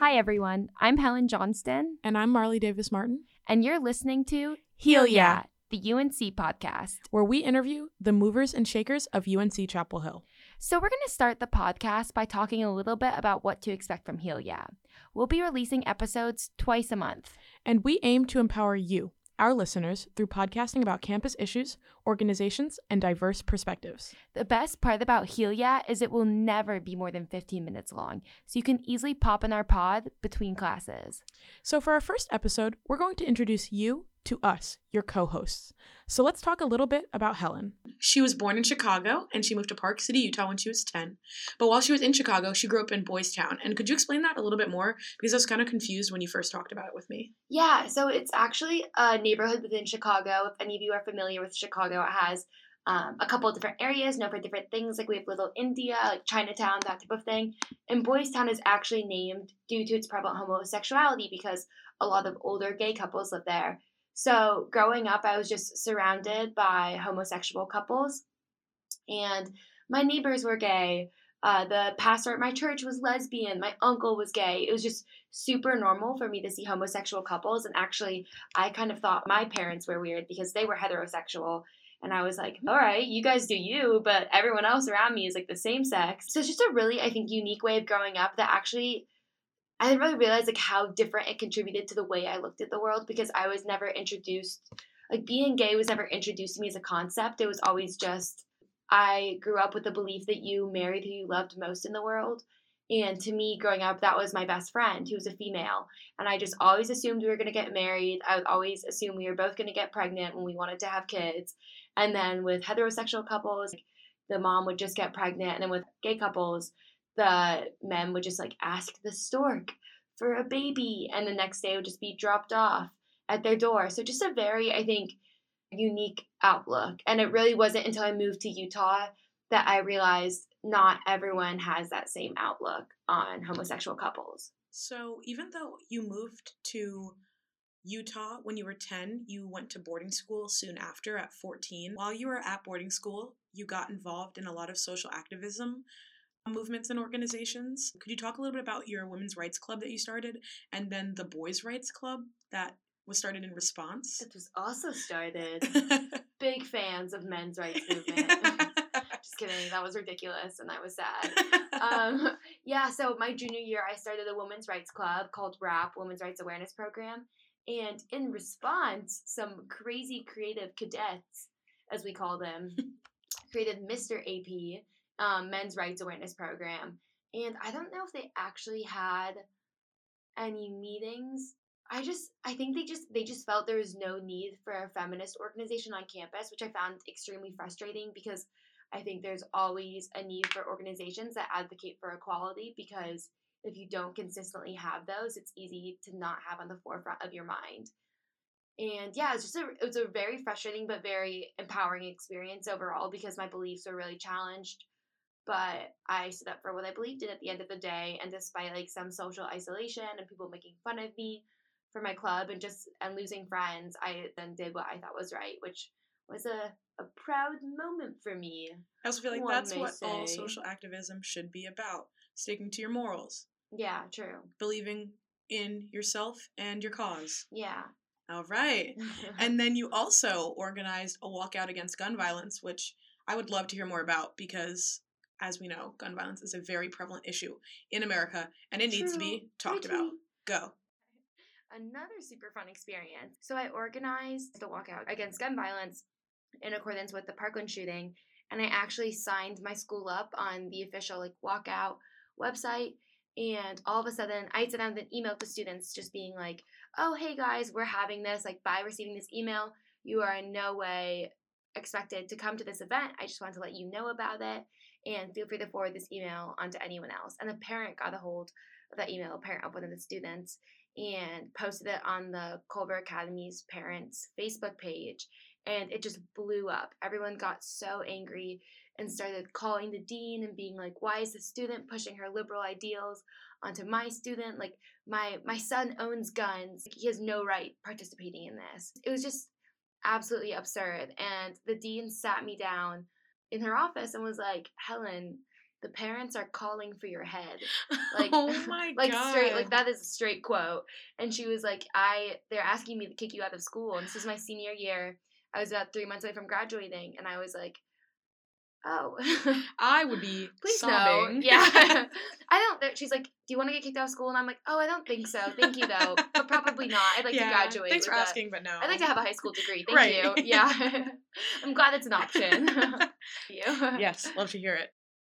everyone. I'm Helen Johnston. And I'm Marley Davis Martin. And you're listening to Heal Ya, the UNC podcast, where we interview the movers and shakers of UNC Chapel Hill. So, we're going to start the podcast by talking a little bit about what to expect from Heal Ya. We'll be releasing episodes twice a month. And we aim to empower you, our listeners, through podcasting about campus issues, organizations, and diverse perspectives. The best part about Heal Ya is it will never be more than 15 minutes long, so you can easily pop in our pod between classes. So, for our first episode, we're going to introduce you to us, your co hosts. So let's talk a little bit about Helen. She was born in Chicago and she moved to Park City, Utah when she was 10. But while she was in Chicago, she grew up in Boys Town. And could you explain that a little bit more? Because I was kind of confused when you first talked about it with me. Yeah, so it's actually a neighborhood within Chicago. If any of you are familiar with Chicago, it has um, a couple of different areas known for different things. Like we have Little India, like Chinatown, that type of thing. And Boys Town is actually named due to its prevalent homosexuality because a lot of older gay couples live there. So growing up, I was just surrounded by homosexual couples, and my neighbors were gay. Uh, the pastor at my church was lesbian. My uncle was gay. It was just super normal for me to see homosexual couples. And actually, I kind of thought my parents were weird because they were heterosexual. And I was like, all right, you guys do you, but everyone else around me is like the same sex. So it's just a really, I think, unique way of growing up that actually I didn't really realize like how different it contributed to the way I looked at the world because I was never introduced like being gay was never introduced to me as a concept. It was always just I grew up with the belief that you married who you loved most in the world. And to me, growing up, that was my best friend who was a female. And I just always assumed we were going to get married. I would always assume we were both going to get pregnant when we wanted to have kids. And then with heterosexual couples, the mom would just get pregnant. And then with gay couples, the men would just like ask the stork for a baby and the next day would just be dropped off at their door. So just a very, I think, unique outlook. And it really wasn't until I moved to Utah that I realized not everyone has that same outlook on homosexual couples. So even though you moved to Utah when you were 10, you went to boarding school soon after at 14. While you were at boarding school, you got involved in a lot of social activism movements and organizations. Could you talk a little bit about your women's rights club that you started and then the boys' rights club that was started in response? It was also started. Big fans of men's rights movement. Just kidding. That was ridiculous and I was sad. Um, yeah, so my junior year, I started a women's rights club called WRAP, Women's Rights Awareness Program. And in response, some crazy creative cadets, as we call them, created Mr. AP, um, men's rights awareness program. And I don't know if they actually had any meetings. I just I think they just they just felt there was no need for a feminist organization on campus, which I found extremely frustrating because I think there's always a need for organizations that advocate for equality because if you don't consistently have those, it's easy to not have on the forefront of your mind. And yeah, it's just a it was a very frustrating but very empowering experience overall because my beliefs were really challenged but I stood up for what I believed in at the end of the day. And despite like some social isolation and people making fun of me for my club and just and losing friends, I then did what I thought was right, which was a, a proud moment for me. I also feel like that's what say. all social activism should be about sticking to your morals. Yeah, true. Believing in yourself and your cause. Yeah. All right. and then you also organized a walkout against gun violence, which I would love to hear more about because as we know, gun violence is a very prevalent issue in America and it True. needs to be talked about. Go. Another super fun experience. So I organized the walkout against gun violence in accordance with the Parkland shooting, and I actually signed my school up on the official like walkout website. And all of a sudden, I sent out an email to students just being like, "Oh, hey guys, we're having this. Like, by receiving this email, you are in no way expected to come to this event. I just wanted to let you know about it and feel free to forward this email on to anyone else. And a parent got a hold of that email, a parent of one of the students, and posted it on the Culver Academy's parents' Facebook page. And it just blew up. Everyone got so angry and started calling the dean and being like, why is the student pushing her liberal ideals onto my student? Like, my, my son owns guns. He has no right participating in this. It was just absolutely absurd. And the dean sat me down in her office and was like, Helen, the parents are calling for your head. Like, oh my like god. straight like that is a straight quote. And she was like, I they're asking me to kick you out of school. And this is my senior year. I was about three months away from graduating, and I was like, Oh, I would be please sobbing. no. Yeah, I don't. She's like, Do you want to get kicked out of school? And I'm like, Oh, I don't think so. Thank you though, but probably not. I'd like Yeah, to graduate. Thanks for with a- asking, but no. I'd like to have a high school degree. Thank Right. you. Yeah, I'm glad it's an option. Yes, love to hear it.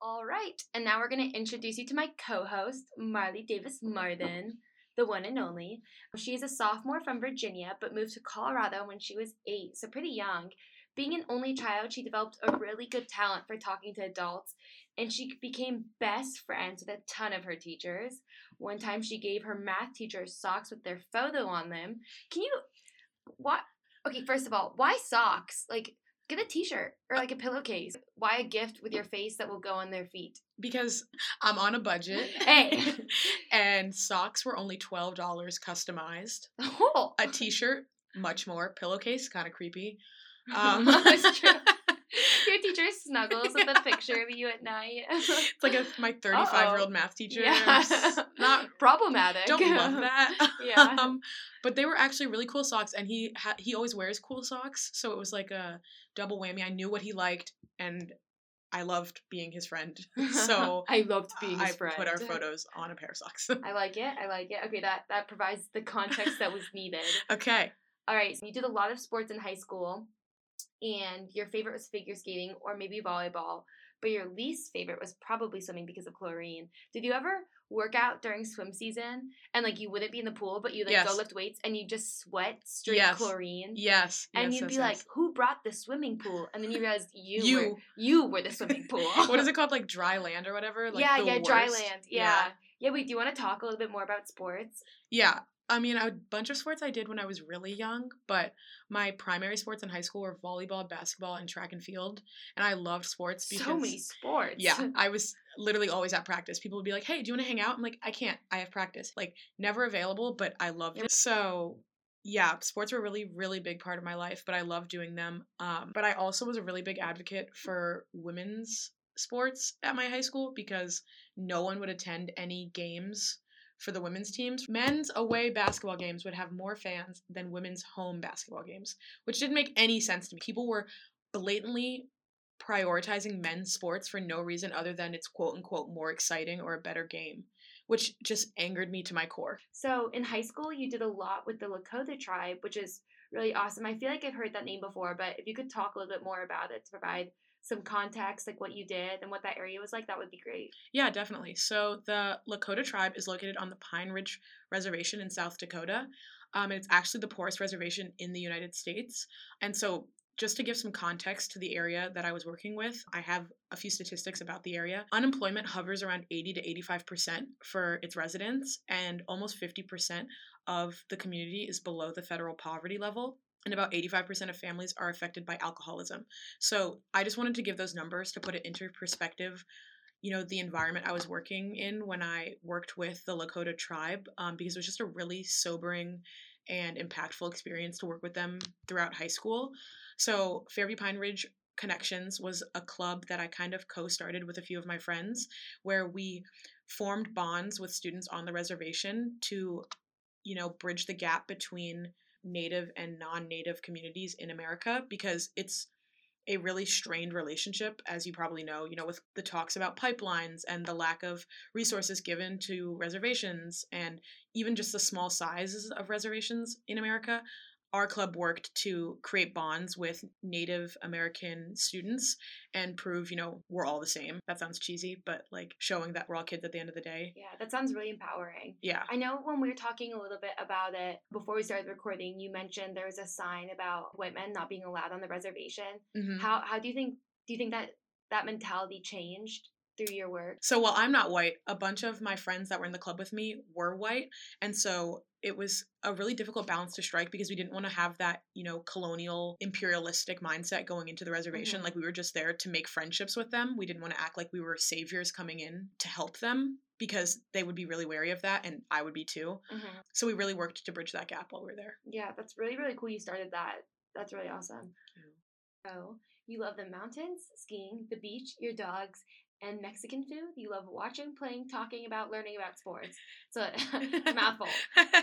All right, and now we're going to introduce you to my co-host, Marley Davis Marden, the one and only. She is a sophomore from Virginia, but moved to Colorado when she was eight, so pretty young. Being an only child, she developed a really good talent for talking to adults, and she became best friends with a ton of her teachers. One time, she gave her math teacher socks with their photo on them. Can you, what? Okay, first of all, why socks? Like, get a T-shirt or like a pillowcase. Why a gift with your face that will go on their feet? Because I'm on a budget. Hey. and socks were only twelve dollars customized. Oh, A t-shirt, much more. Pillowcase, kind of creepy. Um, That's true. Teacher snuggles with a picture of you at night. It's like a, my 35 year old math teacher. I'm Not problematic. don't love that. Yeah. Um, but they were actually really cool socks, and he ha- he always wears cool socks, so it was like a double whammy. I knew what he liked, and I loved being his friend. So I loved being his I friend. put our photos on a pair of socks. I like it. I like it. Okay, that that provides the context that was needed. okay. All right, so you did a lot of sports in high school, and your favorite was figure skating or maybe volleyball, but your least favorite was probably swimming because of chlorine. Did you ever work out during swim season and like you wouldn't be in the pool, but you like go lift weights and you just sweat straight Yes. chlorine? Yes. And yes, you'd yes, be like, "Who brought the swimming pool?" And then you realized you, You. were you were the swimming pool. what is it called? Like dry land or whatever? Like yeah, the yeah, dry worst? land. Yeah. yeah. Wait, do you want to talk a little bit more about sports? Yeah. I mean, a bunch of sports I did when I was really young, but my primary sports in high school were volleyball, basketball, and track and field. And I loved sports because so many sports. Yeah, I was literally always at practice. People would be like, "Hey, do you want to hang out?" I'm like, "I can't. I have practice." Like, never available, but I loved it. So, yeah, sports were a really, really big part of my life. But I love doing them. Um, but I also was a really big advocate for women's sports at my high school because no one would attend any games for the women's teams. Men's away basketball games would have more fans than women's home basketball games, which didn't make any sense to me. People were blatantly prioritizing men's sports for no reason other than it's quote unquote more exciting or a better game, which just angered me to my core. So in high school, you did a lot with the Lakota tribe, which is really awesome. I feel like I've heard that name before, but if you could talk a little bit more about it to provide some context, like what you did and what that area was like, that would be great. Yeah, definitely. So the Lakota tribe is located on the Pine Ridge Reservation in South Dakota. Um, and it's actually the poorest reservation in the United States. And so, just to give some context to the area that I was working with, I have a few statistics about the area. Unemployment hovers around 80 to 85% for its residents, and almost 50% of the community is below the federal poverty level. And about 85% of families are affected by alcoholism. So, I just wanted to give those numbers to put it into perspective you know the environment i was working in when i worked with the lakota tribe um, because it was just a really sobering and impactful experience to work with them throughout high school so fairview pine ridge connections was a club that i kind of co-started with a few of my friends where we formed bonds with students on the reservation to you know bridge the gap between native and non-native communities in america because it's a really strained relationship, as you probably know, you know, with the talks about pipelines and the lack of resources given to reservations and even just the small sizes of reservations in America. Our club worked to create bonds with Native American students and prove, you know, we're all the same. That sounds cheesy, but like showing that we're all kids at the end of the day. Yeah, that sounds really empowering. Yeah. I know when we were talking a little bit about it before we started recording, you mentioned there was a sign about white men not being allowed on the reservation. Mhm. How how do you think do you think that that mentality changed through your work? So while I'm not white, a bunch of my friends that were in the club with me were white. And so it was a really difficult balance to strike because we didn't want to have that, you know, colonial imperialistic mindset going into the reservation. Mhm. Like we were just there to make friendships with them. We didn't want to act like we were saviors coming in to help them because they would be really wary of that and I would be too. Mm-hmm. So we really worked to bridge that gap while we were there. Yeah, that's really really cool. You started that. That's really awesome. So you love the mountains, skiing, the beach, your dogs, and Mexican food. You love watching, playing, talking about, learning about sports. So it's a mouthful.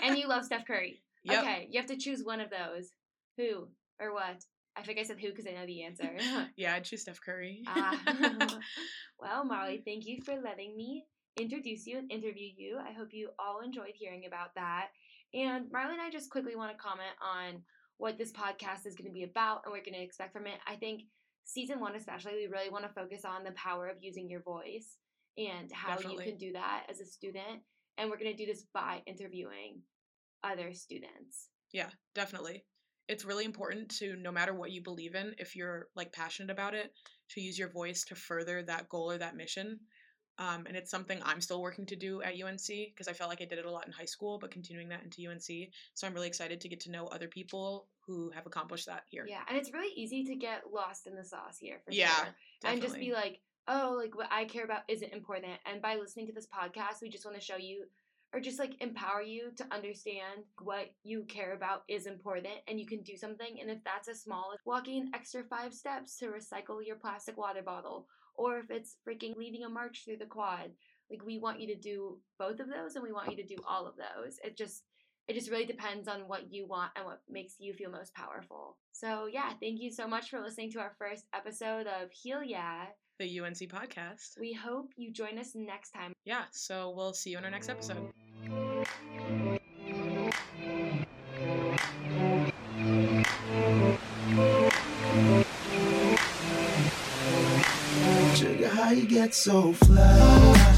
And you love Steph Curry. Yep. Okay, you have to choose one of those. Who or what? I think I said who because I know the answer. yeah, I'd choose Steph Curry. ah. well, Marley, thank you for letting me introduce you and interview you. I hope you all enjoyed hearing about that. And Marley and I just quickly want to comment on what this podcast is going to be about and what we're going to expect from it. I think season one, especially, we really want to focus on the power of using your voice and how Definitely. you can do that as a student. And we're going to do this by interviewing other students. Yeah, definitely. It's really important to no matter what you believe in, if you're like passionate about it, to use your voice to further that goal or that mission. Um, and it's something I'm still working to do at UNC because I felt like I did it a lot in high school, but continuing that into UNC. So I'm really excited to get to know other people who have accomplished that here. Yeah, and it's really easy to get lost in the sauce here for Yeah, sure. And just be like, oh, like what I care about isn't important. And by listening to this podcast, we just want to show you or just like empower you to understand what you care about is important and you can do something. And if that's as small as walking an extra five steps to recycle your plastic water bottle, or if it's freaking leading a march through the quad, like we want you to do both of those and we want you to do all of those. It just it just really depends on what you want and what makes you feel most powerful. So yeah, thank you so much for listening to our first episode of Heal Yeah. the UNC podcast. We hope you join us next time. Yeah, so we'll see you in our next episode. You get so fly?